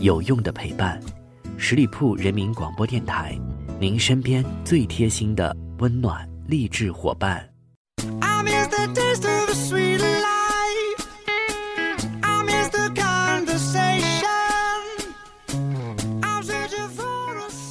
有用的陪伴。十里铺人民广播电台，您身边最贴心的温暖励志伙伴。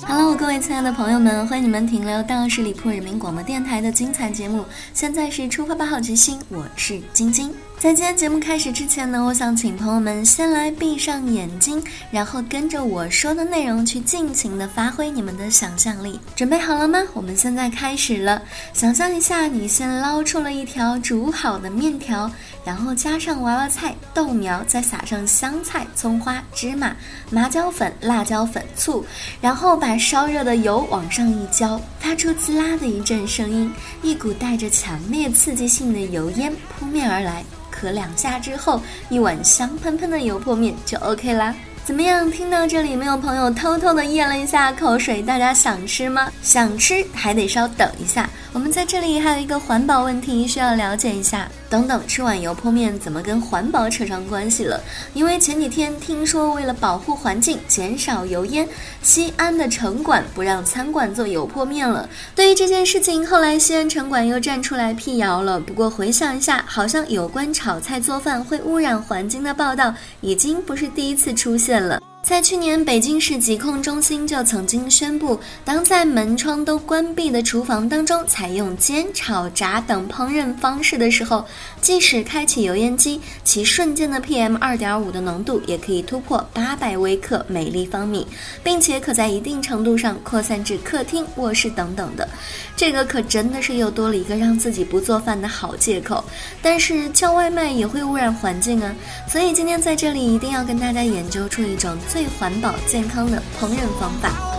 Hello，各位亲爱的朋友们，欢迎你们停留到十里铺人民广播电台的精彩节目。现在是出发吧，好奇心，我是晶晶。在今天节目开始之前呢，我想请朋友们先来闭上眼睛，然后跟着我说的内容去尽情的发挥你们的想象力。准备好了吗？我们现在开始了。想象一下，你先捞出了一条煮好的面条，然后加上娃娃菜、豆苗，再撒上香菜、葱花、芝麻、麻椒粉、辣椒粉、醋，然后把烧热的油往上一浇，发出滋啦的一阵声音，一股带着强烈刺激性的油烟扑面而来。两下之后，一碗香喷喷的油泼面就 OK 啦。怎么样？听到这里，没有朋友偷偷的咽了一下口水？大家想吃吗？想吃还得稍等一下。我们在这里还有一个环保问题需要了解一下。等等，吃碗油泼面怎么跟环保扯上关系了？因为前几天听说，为了保护环境、减少油烟，西安的城管不让餐馆做油泼面了。对于这件事情，后来西安城管又站出来辟谣了。不过回想一下，好像有关炒菜做饭会污染环境的报道，已经不是第一次出现了。在去年，北京市疾控中心就曾经宣布，当在门窗都关闭的厨房当中采用煎、炒、炸等烹饪方式的时候，即使开启油烟机，其瞬间的 PM 二点五的浓度也可以突破八百微克每立方米，并且可在一定程度上扩散至客厅、卧室等等的。这个可真的是又多了一个让自己不做饭的好借口。但是叫外卖也会污染环境啊，所以今天在这里一定要跟大家研究出一种。最环保健康的烹饪方法。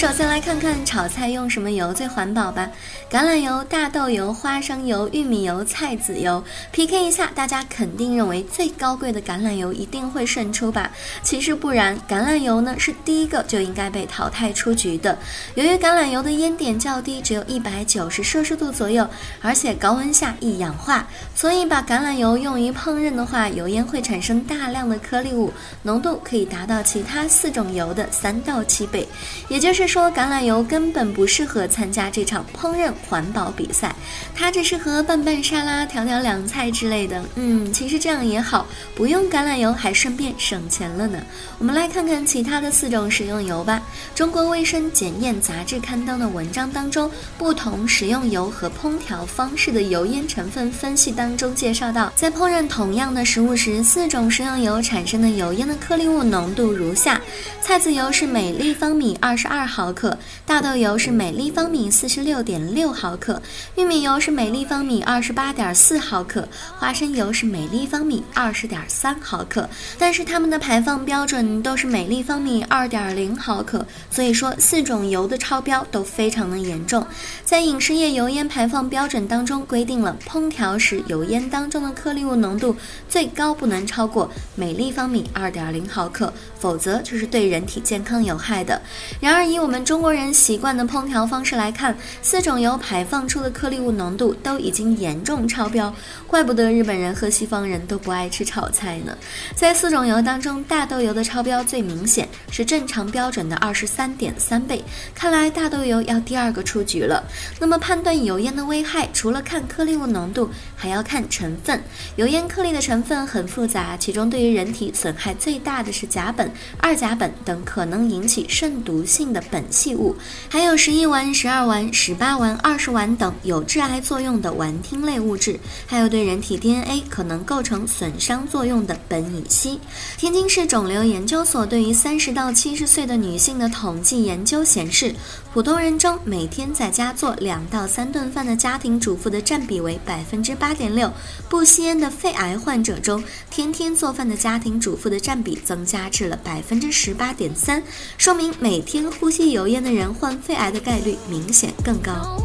首先来看看炒菜用什么油最环保吧。橄榄油、大豆油、花生油、玉米油、菜籽油，PK 一下，大家肯定认为最高贵的橄榄油一定会胜出吧？其实不然，橄榄油呢是第一个就应该被淘汰出局的。由于橄榄油的烟点较低，只有一百九十摄氏度左右，而且高温下易氧化，所以把橄榄油用于烹饪的话，油烟会产生大量的颗粒物，浓度可以达到其他四种油的三到七倍。也就是说，橄榄油根本不适合参加这场烹饪。环保比赛，它只适合拌拌沙拉、调调凉菜之类的。嗯，其实这样也好，不用橄榄油还顺便省钱了呢。我们来看看其他的四种食用油吧。中国卫生检验杂志刊登的文章当中，不同食用油和烹调方式的油烟成分分析当中介绍到，在烹饪同样的食物时，四种食用油产生的油烟的颗粒物浓度如下：菜籽油是每立方米二十二毫克，大豆油是每立方米四十六点六。毫克玉米油是每立方米二十八点四毫克，花生油是每立方米二十点三毫克，但是它们的排放标准都是每立方米二点零毫克，所以说四种油的超标都非常的严重。在饮食业油烟排放标准当中规定了，烹调时油烟当中的颗粒物浓度最高不能超过每立方米二点零毫克，否则就是是对人体健康有害的。然而以我们中国人习惯的烹调方式来看，四种油。排放出的颗粒物浓度都已经严重超标，怪不得日本人和西方人都不爱吃炒菜呢。在四种油当中，大豆油的超标最明显，是正常标准的二十三点三倍。看来大豆油要第二个出局了。那么判断油烟的危害，除了看颗粒物浓度，还要看成分。油烟颗粒的成分很复杂，其中对于人体损害最大的是甲苯、二甲苯等可能引起肾毒性的苯系物，还有十一烷、十二烷、十八烷二。二十烷等有致癌作用的烷烃类物质，还有对人体 DNA 可能构成损伤作用的苯乙烯。天津市肿瘤研究所对于三十到七十岁的女性的统计研究显示，普通人中每天在家做两到三顿饭的家庭主妇的占比为百分之八点六。不吸烟的肺癌患者中，天天做饭的家庭主妇的占比增加至了百分之十八点三，说明每天呼吸油烟的人患肺癌的概率明显更高。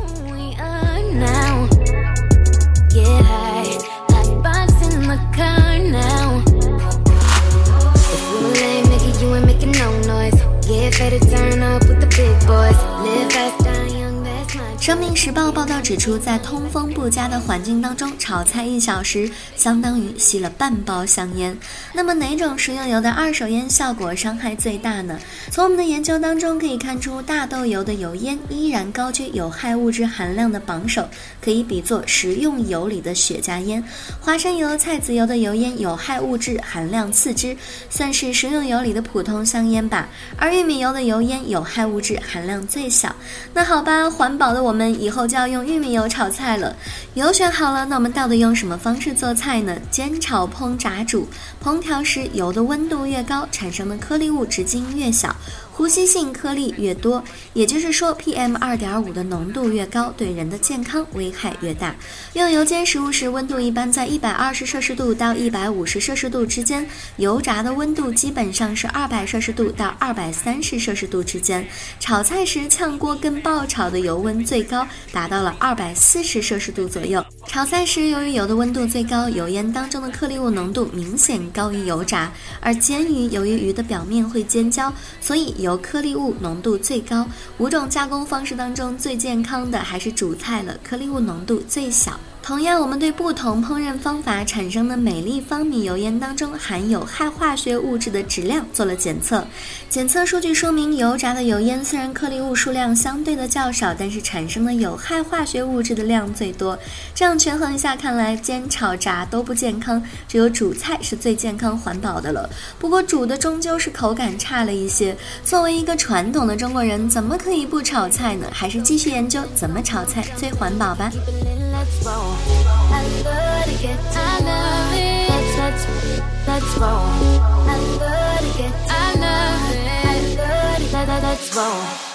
生命时报报道指出，在通风不佳的环境当中炒菜一小时，相当于吸了半包香烟。那么哪种食用油的二手烟效果伤害最大呢？从我们的研究当中可以看出，大豆油的油烟依然高居有害物质含量的榜首，可以比作食用油里的雪茄烟。花生油、菜籽油的油烟有害物质含量次之，算是食用油里的普通香烟吧。而玉米油的油烟有害物质含量最小。那好吧，环保好的。我们以后就要用玉米油炒菜了，油选好了，那我们到底用什么方式做菜呢？煎、炒、烹、炸、煮。烹调时，油的温度越高，产生的颗粒物直径越小。呼吸性颗粒越多，也就是说，PM 二点五的浓度越高，对人的健康危害越大。用油煎食物时，温度一般在一百二十摄氏度到一百五十摄氏度之间；油炸的温度基本上是二百摄氏度到二百三十摄氏度之间。炒菜时，炝锅跟爆炒的油温最高达到了二百四十摄氏度左右。炒菜时，由于油的温度最高，油烟当中的颗粒物浓度明显高于油炸；而煎鱼，由于鱼的表面会煎焦，所以。由颗粒物浓度最高，五种加工方式当中最健康的还是主菜了，颗粒物浓度最小。同样，我们对不同烹饪方法产生的每立方米油烟当中含有害化学物质的质量做了检测。检测数据说明，油炸的油烟虽然颗粒物数量相对的较少，但是产生的有害化学物质的量最多。这样权衡一下，看来煎、炒、炸都不健康，只有煮菜是最健康环保的了。不过煮的终究是口感差了一些。作为一个传统的中国人，怎么可以不炒菜呢？还是继续研究怎么炒菜最环保吧。Let's roll. I love to get to I love it. Let's let's let's roll. I love to get to I love it. I love it. Let, let, let's roll.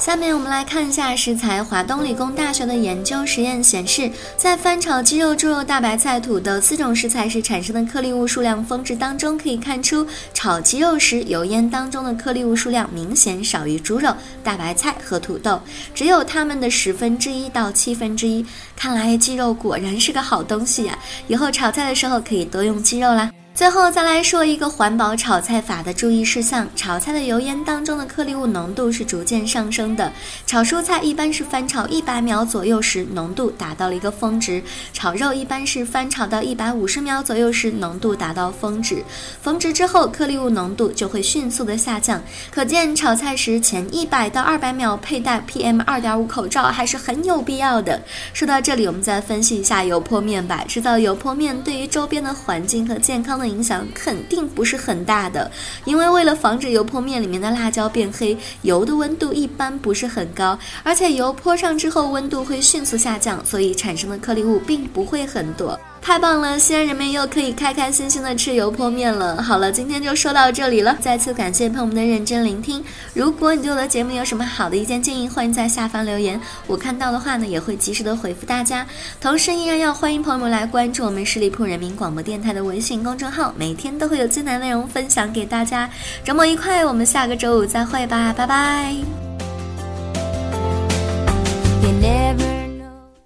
下面我们来看一下食材。华东理工大学的研究实验显示，在翻炒鸡肉、猪肉、大白菜、土豆四种食材时产生的颗粒物数量峰值当中，可以看出，炒鸡肉时油烟当中的颗粒物数量明显少于猪肉、大白菜和土豆，只有它们的十分之一到七分之一。看来鸡肉果然是个好东西呀！以后炒菜的时候可以多用鸡肉啦。最后再来说一个环保炒菜法的注意事项：炒菜的油烟当中的颗粒物浓度是逐渐上升的。炒蔬菜一般是翻炒一百秒左右时，浓度达到了一个峰值；炒肉一般是翻炒到一百五十秒左右时，浓度达到峰值。峰值之后，颗粒物浓度就会迅速的下降。可见炒菜时前一百到二百秒佩戴 PM 二点五口罩还是很有必要的。说到这里，我们再分析一下油泼面吧。制造油泼面对于周边的环境和健康的。影响肯定不是很大的，因为为了防止油泼面里面的辣椒变黑，油的温度一般不是很高，而且油泼上之后温度会迅速下降，所以产生的颗粒物并不会很多。太棒了，西安人民又可以开开心心的吃油泼面了。好了，今天就说到这里了，再次感谢朋友们的认真聆听。如果你对我的节目有什么好的意见建议，欢迎在下方留言，我看到的话呢也会及时的回复大家。同时，依然要欢迎朋友们来关注我们十里铺人民广播电台的微信公众号，每天都会有精彩内容分享给大家。周末愉快，我们下个周五再会吧，拜拜。